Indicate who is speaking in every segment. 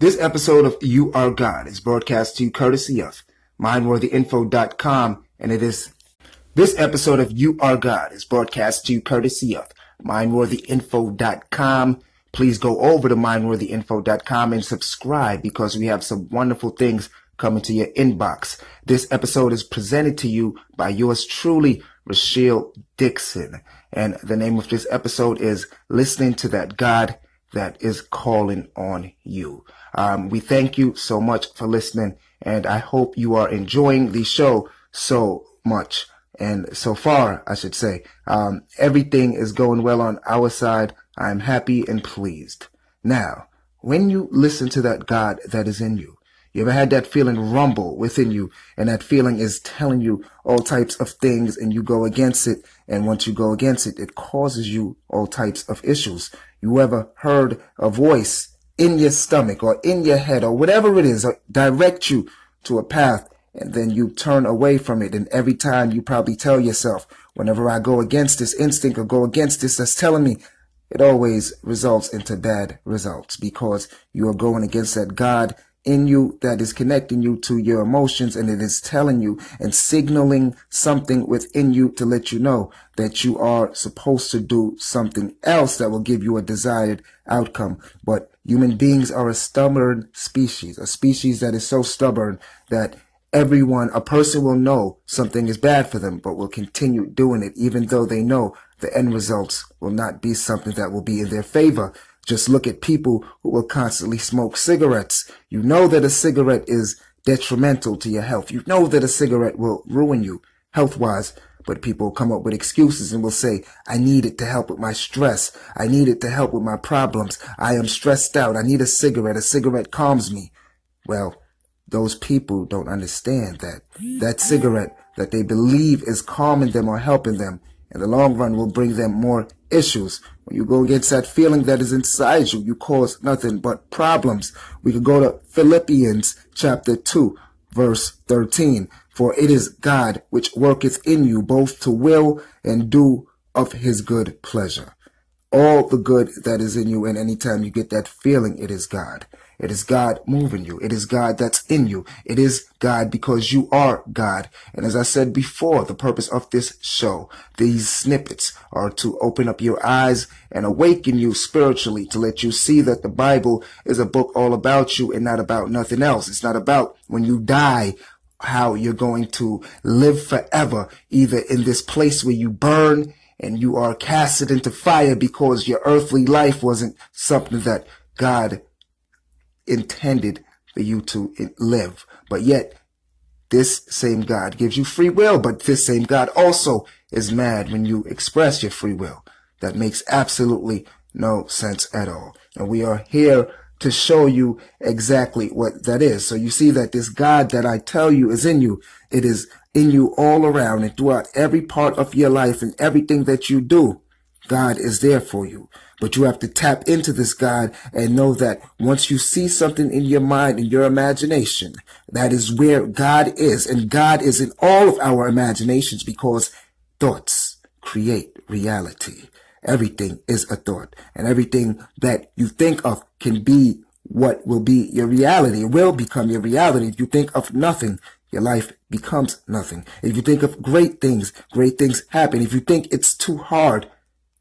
Speaker 1: This episode of You Are God is broadcast to you courtesy of MindworthyInfo.com, and it is this episode of You Are God is broadcast to you courtesy of MindworthyInfo.com. Please go over to MindworthyInfo.com and subscribe because we have some wonderful things coming to your inbox. This episode is presented to you by yours truly, Rochelle Dixon. And the name of this episode is Listening to That God That Is Calling on You. Um, we thank you so much for listening, and I hope you are enjoying the show so much. And so far, I should say, um, everything is going well on our side. I'm happy and pleased. Now, when you listen to that God that is in you, you ever had that feeling rumble within you and that feeling is telling you all types of things and you go against it. And once you go against it, it causes you all types of issues. You ever heard a voice in your stomach or in your head or whatever it is, direct you to a path and then you turn away from it. And every time you probably tell yourself, whenever I go against this instinct or go against this that's telling me, it always results into bad results because you are going against that God in you that is connecting you to your emotions and it is telling you and signaling something within you to let you know that you are supposed to do something else that will give you a desired outcome. But human beings are a stubborn species, a species that is so stubborn that everyone, a person will know something is bad for them, but will continue doing it even though they know the end results will not be something that will be in their favor. Just look at people who will constantly smoke cigarettes. You know that a cigarette is detrimental to your health. You know that a cigarette will ruin you health wise, but people come up with excuses and will say, I need it to help with my stress. I need it to help with my problems. I am stressed out. I need a cigarette. A cigarette calms me. Well, those people don't understand that that cigarette that they believe is calming them or helping them in the long run will bring them more issues. When you go against that feeling that is inside you, you cause nothing but problems. We could go to Philippians chapter 2, verse 13. For it is God which worketh in you both to will and do of his good pleasure. All the good that is in you, and anytime you get that feeling, it is God. It is God moving you. It is God that's in you. It is God because you are God. And as I said before, the purpose of this show, these snippets are to open up your eyes and awaken you spiritually to let you see that the Bible is a book all about you and not about nothing else. It's not about when you die, how you're going to live forever, either in this place where you burn and you are casted into fire because your earthly life wasn't something that God intended for you to live. But yet, this same God gives you free will, but this same God also is mad when you express your free will. That makes absolutely no sense at all. And we are here to show you exactly what that is. So you see that this God that I tell you is in you. It is in you all around and throughout every part of your life and everything that you do. God is there for you. But you have to tap into this God and know that once you see something in your mind, in your imagination, that is where God is. And God is in all of our imaginations because thoughts create reality. Everything is a thought and everything that you think of can be what will be your reality. It will become your reality. If you think of nothing, your life becomes nothing. If you think of great things, great things happen. If you think it's too hard,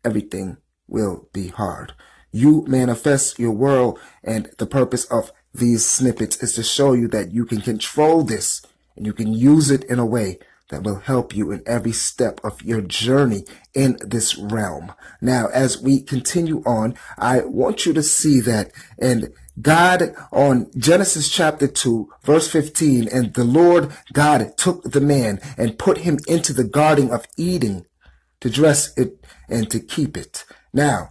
Speaker 1: everything will be hard. You manifest your world and the purpose of these snippets is to show you that you can control this and you can use it in a way that will help you in every step of your journey in this realm. Now, as we continue on, I want you to see that and God on Genesis chapter 2 verse 15 and the Lord God took the man and put him into the garden of Eden to dress it and to keep it. Now,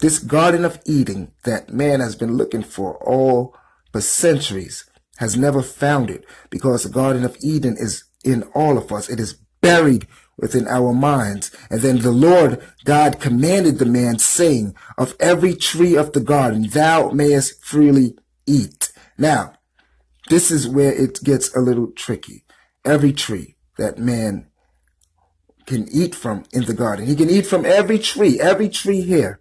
Speaker 1: this Garden of Eden that man has been looking for all for centuries has never found it because the Garden of Eden is in all of us. It is buried within our minds. And then the Lord God commanded the man saying, of every tree of the garden, thou mayest freely eat. Now, this is where it gets a little tricky. Every tree that man can eat from in the garden. He can eat from every tree, every tree here.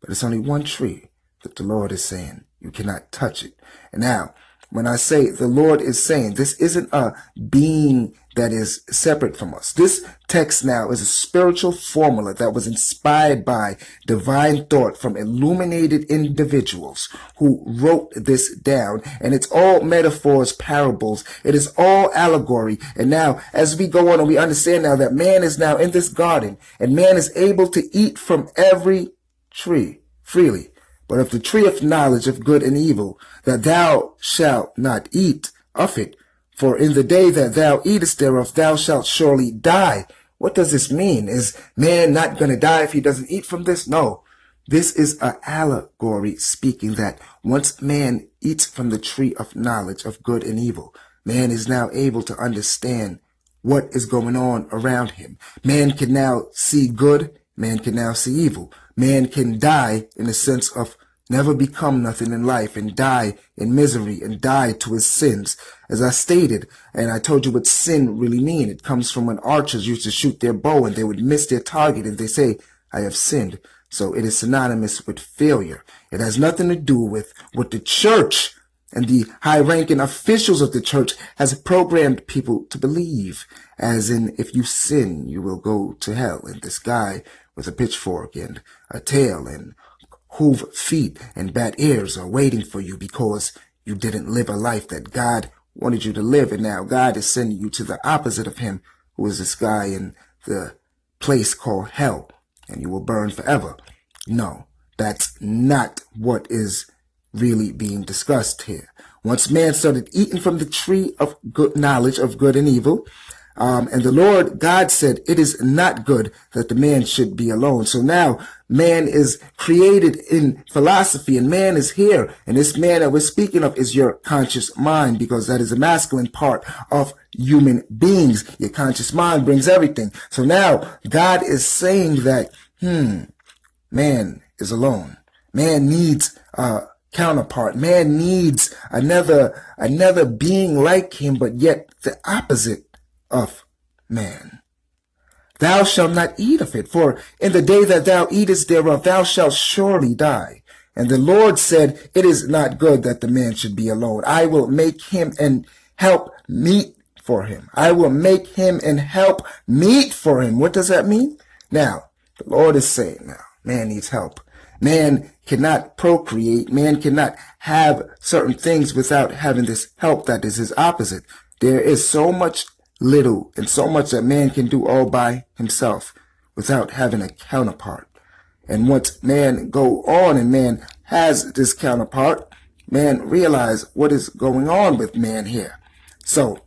Speaker 1: But it's only one tree that the Lord is saying You cannot touch it. And now, when I say the Lord is saying, this isn't a being that is separate from us. This text now is a spiritual formula that was inspired by divine thought from illuminated individuals who wrote this down. And it's all metaphors, parables. It is all allegory. And now, as we go on and we understand now that man is now in this garden and man is able to eat from every tree freely. But of the tree of knowledge of good and evil, that thou shalt not eat of it, for in the day that thou eatest thereof, thou shalt surely die. What does this mean? Is man not going to die if he doesn't eat from this? No. This is an allegory speaking that once man eats from the tree of knowledge of good and evil, man is now able to understand what is going on around him. Man can now see good. Man can now see evil. Man can die in the sense of never become nothing in life and die in misery and die to his sins. As I stated, and I told you what sin really mean. It comes from when archers used to shoot their bow and they would miss their target and they say, I have sinned. So it is synonymous with failure. It has nothing to do with what the church and the high-ranking officials of the church has programmed people to believe. As in, if you sin, you will go to hell. And this guy with a pitchfork and a tail and hoof feet and bat ears are waiting for you because you didn't live a life that God wanted you to live. And now God is sending you to the opposite of him, who is this guy in the place called hell, and you will burn forever. No, that's not what is really being discussed here. Once man started eating from the tree of good knowledge of good and evil, um, and the Lord God said, it is not good that the man should be alone. So now man is created in philosophy and man is here. And this man that we're speaking of is your conscious mind because that is a masculine part of human beings. Your conscious mind brings everything. So now God is saying that, hmm, man is alone. Man needs a counterpart. Man needs another, another being like him, but yet the opposite of man. Thou shalt not eat of it, for in the day that thou eatest thereof, thou shalt surely die. And the Lord said, It is not good that the man should be alone. I will make him and help meet for him. I will make him and help meet for him. What does that mean? Now, the Lord is saying now, man needs help. Man cannot procreate. Man cannot have certain things without having this help that is his opposite. There is so much little and so much that man can do all by himself without having a counterpart. And once man go on and man has this counterpart, man realize what is going on with man here. So,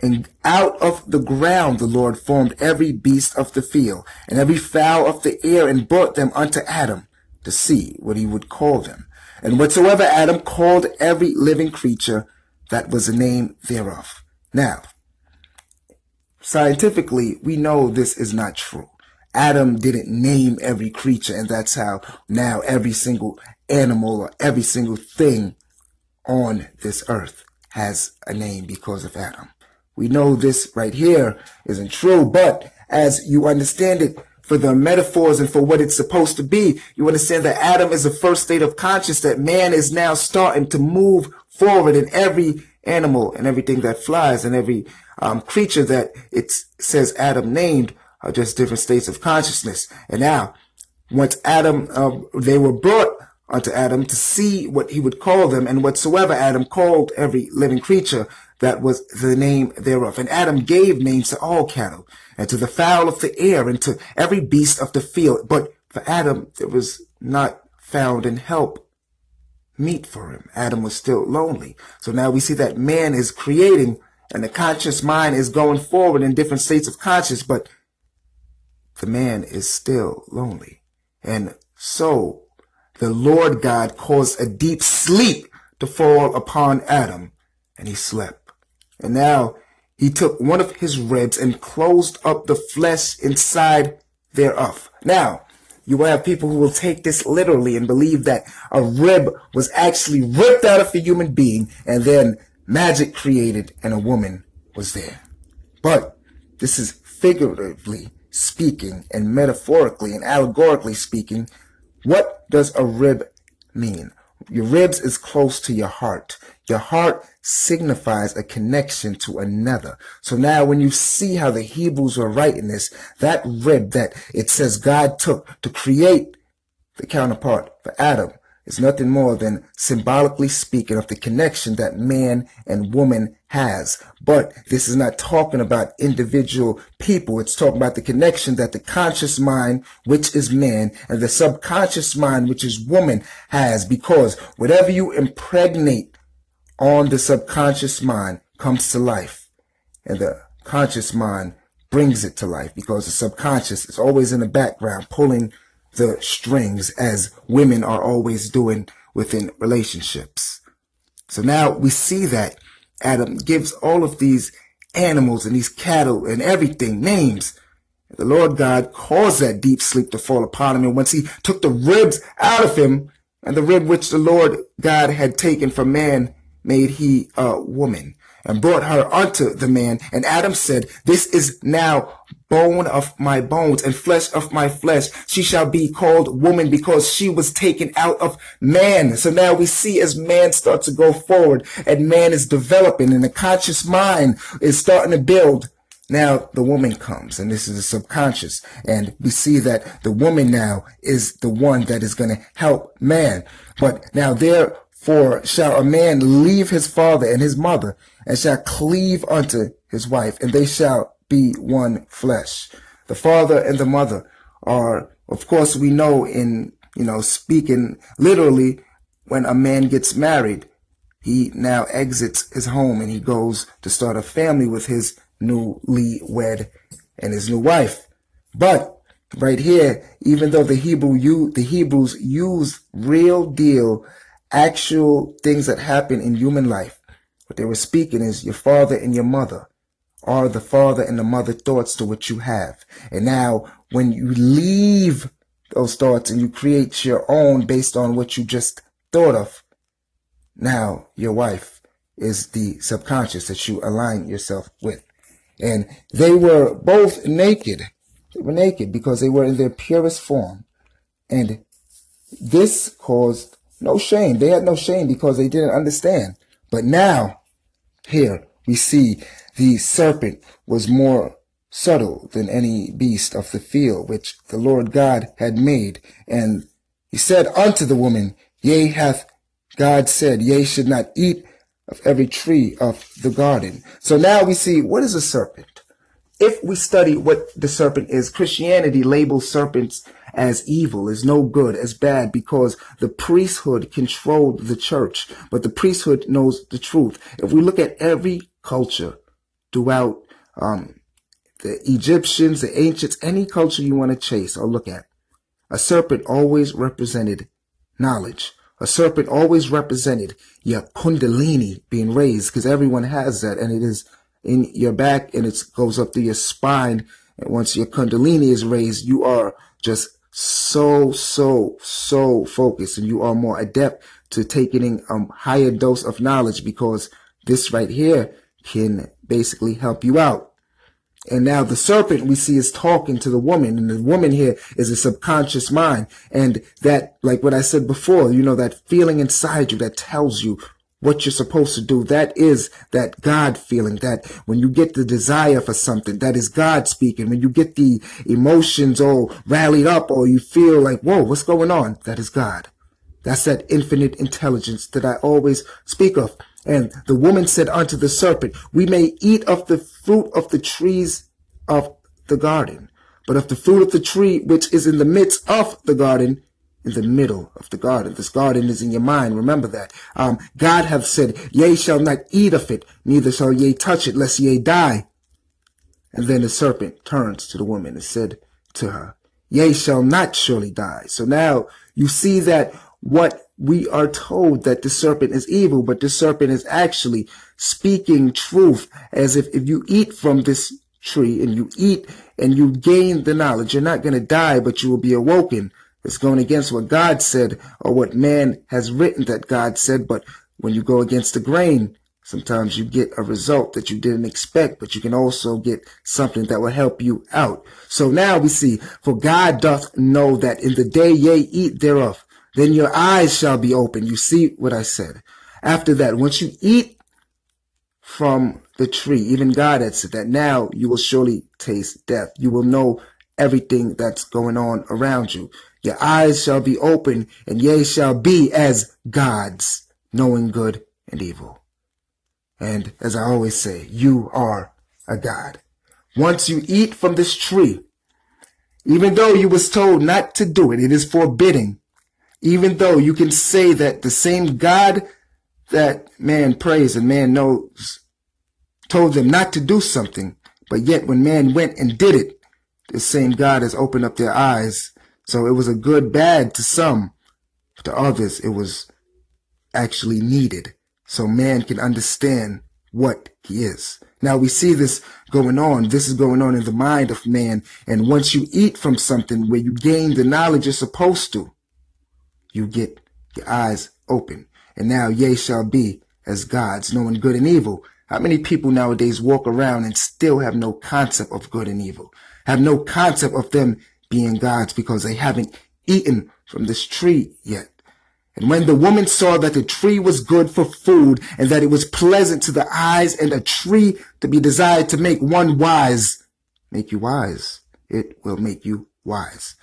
Speaker 1: and out of the ground the Lord formed every beast of the field and every fowl of the air and brought them unto Adam to see what he would call them. And whatsoever Adam called every living creature, that was the name thereof. Now, scientifically, we know this is not true. Adam didn't name every creature, and that's how now every single animal or every single thing on this earth has a name because of Adam. We know this right here isn't true, but as you understand it for the metaphors and for what it's supposed to be, you understand that Adam is the first state of conscious that man is now starting to move forward in every animal and everything that flies and every um, creature that it says Adam named are just different states of consciousness. And now, once Adam, uh, they were brought unto Adam to see what he would call them, and whatsoever Adam called every living creature, that was the name thereof. And Adam gave names to all cattle, and to the fowl of the air, and to every beast of the field. But for Adam, there was not found in help meet for him. Adam was still lonely. So now we see that man is creating and the conscious mind is going forward in different states of conscious, but the man is still lonely. And so the Lord God caused a deep sleep to fall upon Adam and he slept. And now he took one of his ribs and closed up the flesh inside thereof. Now, you will have people who will take this literally and believe that a rib was actually ripped out of a human being and then magic created and a woman was there. But this is figuratively speaking and metaphorically and allegorically speaking. What does a rib mean? your ribs is close to your heart. Your heart signifies a connection to another. So now when you see how the Hebrews were writing this, that rib that it says God took to create the counterpart for Adam is nothing more than symbolically speaking of the connection that man and woman has. But this is not talking about individual people. It's talking about the connection that the conscious mind, which is man, and the subconscious mind, which is woman, has. Because whatever you impregnate on the subconscious mind comes to life. And the conscious mind brings it to life because the subconscious is always in the background pulling the strings as women are always doing within relationships. So now we see that Adam gives all of these animals and these cattle and everything names. The Lord God caused that deep sleep to fall upon him. And once he took the ribs out of him and the rib which the Lord God had taken from man, made he a woman and brought her unto the man. And Adam said, this is now bone of my bones and flesh of my flesh. She shall be called woman because she was taken out of man. So now we see as man starts to go forward and man is developing and the conscious mind is starting to build. Now the woman comes and this is the subconscious and we see that the woman now is the one that is going to help man. But now therefore shall a man leave his father and his mother and shall cleave unto his wife and they shall be one flesh. The father and the mother are, of course, we know in, you know, speaking literally, when a man gets married, he now exits his home and he goes to start a family with his newly wed and his new wife. But right here, even though the Hebrew the Hebrews use real deal, actual things that happen in human life, what they were speaking is your father and your mother are the father and the mother thoughts to what you have. And now when you leave those thoughts and you create your own based on what you just thought of, now your wife is the subconscious that you align yourself with. And they were both naked. They were naked because they were in their purest form. And this caused no shame. They had no shame because they didn't understand. But now, here, we see the serpent was more subtle than any beast of the field which the Lord God had made. And he said unto the woman, Yea, hath God said, Yea, should not eat of every tree of the garden. So now we see what is a serpent? If we study what the serpent is, Christianity labels serpents as evil, as no good, as bad, because the priesthood controlled the church, but the priesthood knows the truth. If we look at every culture throughout um, the Egyptians, the ancients, any culture you want to chase or look at, a serpent always represented knowledge. A serpent always represented your kundalini being raised because everyone has that and it is in your back and it goes up to your spine. And once your kundalini is raised, you are just so, so, so focused and you are more adept to taking a um, higher dose of knowledge because this right here can basically help you out. And now the serpent we see is talking to the woman and the woman here is a subconscious mind. And that, like what I said before, you know, that feeling inside you that tells you what you're supposed to do. That is that God feeling that when you get the desire for something, that is God speaking. When you get the emotions all rallied up or you feel like, whoa, what's going on? That is God. That's that infinite intelligence that I always speak of. And the woman said unto the serpent, We may eat of the fruit of the trees of the garden, but of the fruit of the tree which is in the midst of the garden, in the middle of the garden. This garden is in your mind. Remember that. Um, God hath said, Ye shall not eat of it, neither shall ye touch it, lest ye die. And then the serpent turns to the woman and said to her, Ye shall not surely die. So now you see that what we are told that the serpent is evil, but the serpent is actually speaking truth as if if you eat from this tree and you eat and you gain the knowledge, you're not going to die, but you will be awoken. It's going against what God said or what man has written that God said. But when you go against the grain, sometimes you get a result that you didn't expect, but you can also get something that will help you out. So now we see, for God doth know that in the day ye eat thereof, then your eyes shall be open. You see what I said. After that, once you eat from the tree, even God had said that now you will surely taste death. You will know everything that's going on around you. Your eyes shall be open and ye shall be as gods, knowing good and evil. And as I always say, you are a God. Once you eat from this tree, even though you was told not to do it, it is forbidding. Even though you can say that the same God that man prays and man knows told them not to do something, but yet when man went and did it, the same God has opened up their eyes. So it was a good bad to some. To others, it was actually needed. So man can understand what he is. Now we see this going on. This is going on in the mind of man. And once you eat from something where you gain the knowledge you're supposed to, you get your eyes open. And now ye shall be as gods, knowing good and evil. How many people nowadays walk around and still have no concept of good and evil? Have no concept of them being gods because they haven't eaten from this tree yet. And when the woman saw that the tree was good for food and that it was pleasant to the eyes and a tree to be desired to make one wise, make you wise. It will make you wise.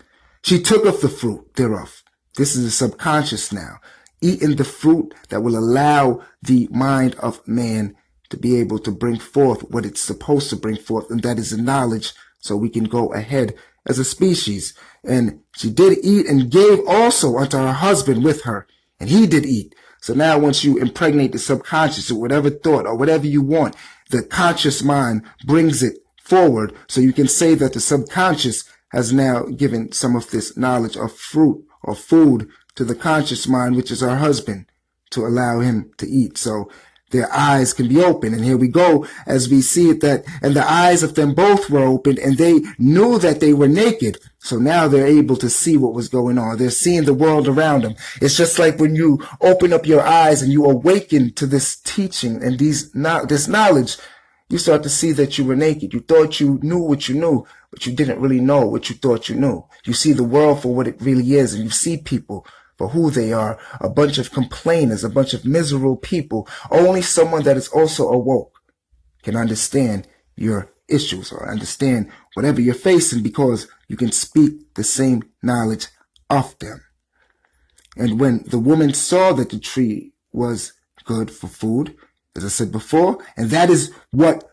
Speaker 1: She took of the fruit thereof. This is the subconscious now. Eating the fruit that will allow the mind of man to be able to bring forth what it's supposed to bring forth, and that is the knowledge so we can go ahead as a species. And she did eat and gave also unto her husband with her, and he did eat. So now once you impregnate the subconscious or whatever thought or whatever you want, the conscious mind brings it forward. So you can say that the subconscious has now given some of this knowledge of fruit or food to the conscious mind, which is our husband, to allow him to eat. So their eyes can be open. And here we go as we see it that, and the eyes of them both were opened and they knew that they were naked. So now they're able to see what was going on. They're seeing the world around them. It's just like when you open up your eyes and you awaken to this teaching and these, this knowledge, you start to see that you were naked. You thought you knew what you knew, but you didn't really know what you thought you knew. You see the world for what it really is and you see people for who they are, a bunch of complainers, a bunch of miserable people. Only someone that is also awoke can understand your issues or understand whatever you're facing because you can speak the same knowledge of them. And when the woman saw that the tree was good for food, as I said before, and that is what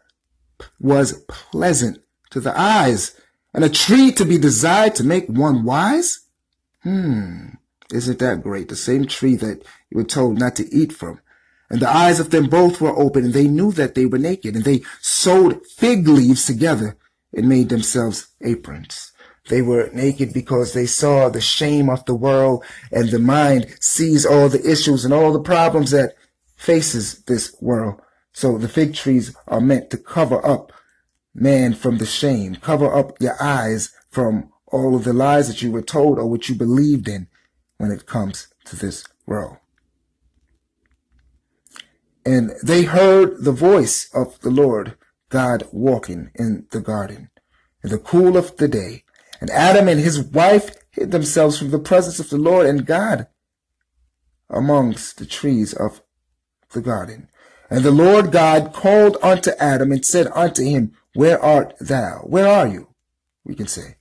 Speaker 1: was pleasant to the eyes, and a tree to be desired to make one wise? Hmm. Isn't that great? The same tree that you were told not to eat from. And the eyes of them both were open, and they knew that they were naked, and they sewed fig leaves together and made themselves aprons. They were naked because they saw the shame of the world, and the mind sees all the issues and all the problems that faces this world. So the fig trees are meant to cover up man from the shame, cover up your eyes from all of the lies that you were told or what you believed in when it comes to this world. And they heard the voice of the Lord God walking in the garden in the cool of the day. And Adam and his wife hid themselves from the presence of the Lord and God amongst the trees of the garden. And the Lord God called unto Adam and said unto him, Where art thou? Where are you? We can say.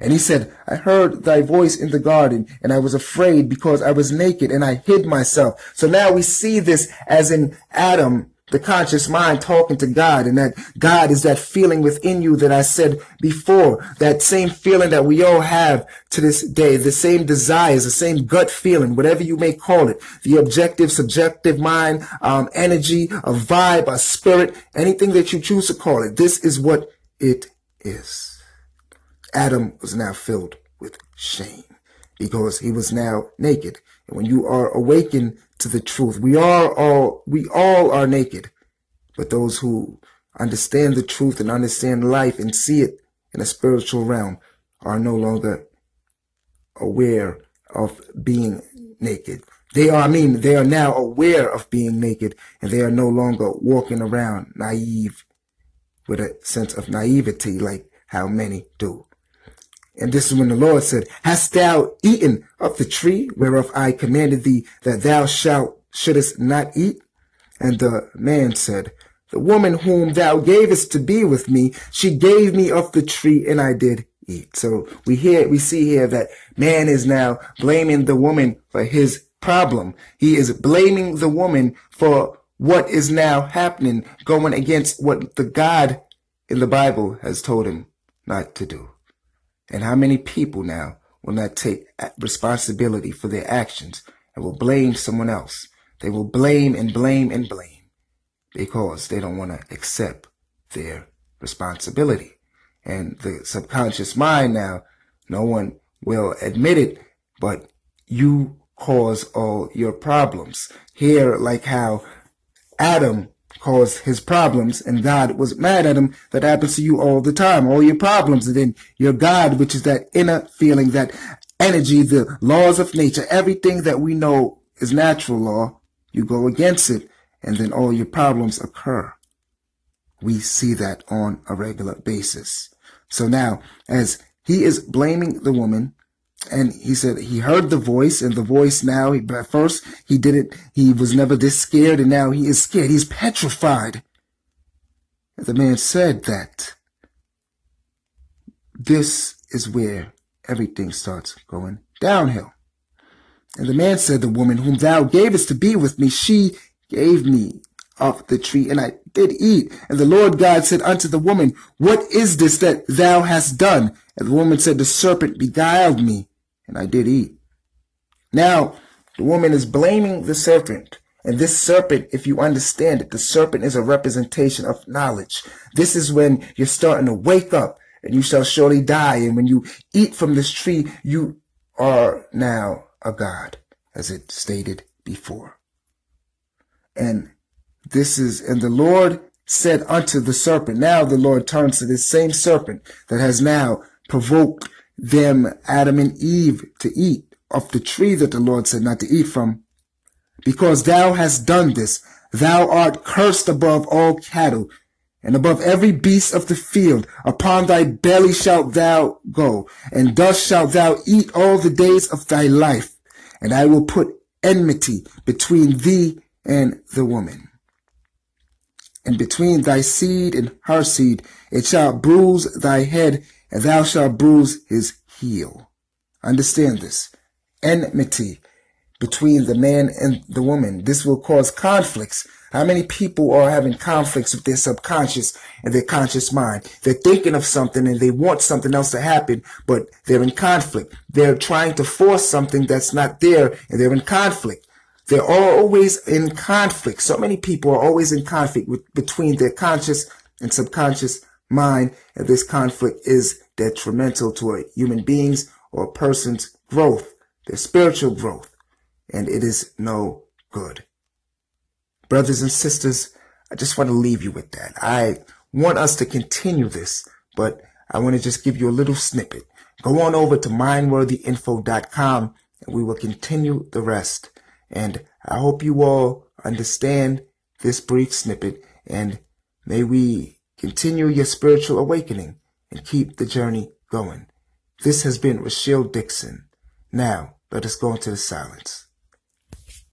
Speaker 1: And he said, I heard thy voice in the garden and I was afraid because I was naked and I hid myself. So now we see this as in Adam, the conscious mind talking to God and that God is that feeling within you that I said before, that same feeling that we all have to this day, the same desires, the same gut feeling, whatever you may call it, the objective, subjective mind, um, energy, a vibe, a spirit, anything that you choose to call it. This is what it is. Adam was now filled with shame because he was now naked. And when you are awakened to the truth, we are all, we all are naked. But those who understand the truth and understand life and see it in a spiritual realm are no longer aware of being naked. They are, I mean, they are now aware of being naked and they are no longer walking around naive with a sense of naivety like how many do. And this is when the Lord said, Hast thou eaten of the tree whereof I commanded thee that thou shalt shouldest not eat? And the man said, The woman whom thou gavest to be with me, she gave me of the tree, and I did eat. So we hear, we see here that man is now blaming the woman for his problem. He is blaming the woman for what is now happening, going against what the God in the Bible has told him not to do. And how many people now will not take responsibility for their actions and will blame someone else? They will blame and blame and blame because they don't want to accept their responsibility. And the subconscious mind now, no one will admit it, but you cause all your problems. Here, like how Adam caused his problems and God was mad at him. That happens to you all the time, all your problems. And then your God, which is that inner feeling, that energy, the laws of nature, everything that we know is natural law, you go against it and then all your problems occur. We see that on a regular basis. So now, as he is blaming the woman, and he said he heard the voice and the voice now he, at first he didn't he was never this scared and now he is scared. He's petrified. And the man said that this is where everything starts going downhill. And the man said the woman whom thou gavest to be with me she gave me of the tree and i did eat. And the lord god said unto the woman what is this that thou hast done? And the woman said the serpent beguiled me and I did eat. Now, the woman is blaming the serpent. And this serpent, if you understand it, the serpent is a representation of knowledge. This is when you're starting to wake up and you shall surely die. And when you eat from this tree, you are now a God, as it stated before. And this is, and the Lord said unto the serpent, now the Lord turns to this same serpent that has now provoked them, Adam and Eve, to eat of the tree that the Lord said not to eat from. Because thou hast done this, thou art cursed above all cattle, and above every beast of the field. Upon thy belly shalt thou go, and thus shalt thou eat all the days of thy life. And I will put enmity between thee and the woman, and between thy seed and her seed. It shall bruise thy head, and thou shalt bruise his heel. Understand this. Enmity between the man and the woman. This will cause conflicts. How many people are having conflicts with their subconscious and their conscious mind? They're thinking of something and they want something else to happen, but they're in conflict. They're trying to force something that's not there and they're in conflict. They're always in conflict. So many people are always in conflict with, between their conscious and subconscious mind, and this conflict is detrimental to a human being's or a person's growth, their spiritual growth, and it is no good. Brothers and sisters, I just want to leave you with that. I want us to continue this, but I want to just give you a little snippet. Go on over to mindworthyinfo.com and we will continue the rest. And I hope you all understand this brief snippet and may we Continue your spiritual awakening and keep the journey going. This has been Rachelle Dixon. Now, let us go into the silence.